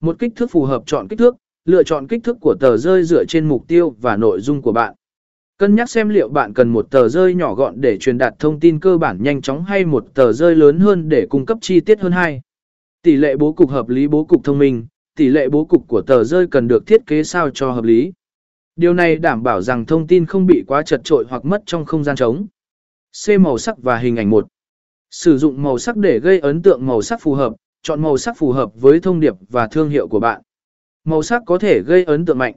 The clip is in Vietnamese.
Một kích thước phù hợp chọn kích thước, lựa chọn kích thước của tờ rơi dựa trên mục tiêu và nội dung của bạn. Cân nhắc xem liệu bạn cần một tờ rơi nhỏ gọn để truyền đạt thông tin cơ bản nhanh chóng hay một tờ rơi lớn hơn để cung cấp chi tiết hơn hai. Tỷ lệ bố cục hợp lý bố cục thông minh, tỷ lệ bố cục của tờ rơi cần được thiết kế sao cho hợp lý. Điều này đảm bảo rằng thông tin không bị quá chật trội hoặc mất trong không gian trống. C màu sắc và hình ảnh một, Sử dụng màu sắc để gây ấn tượng màu sắc phù hợp, chọn màu sắc phù hợp với thông điệp và thương hiệu của bạn. Màu sắc có thể gây ấn tượng mạnh.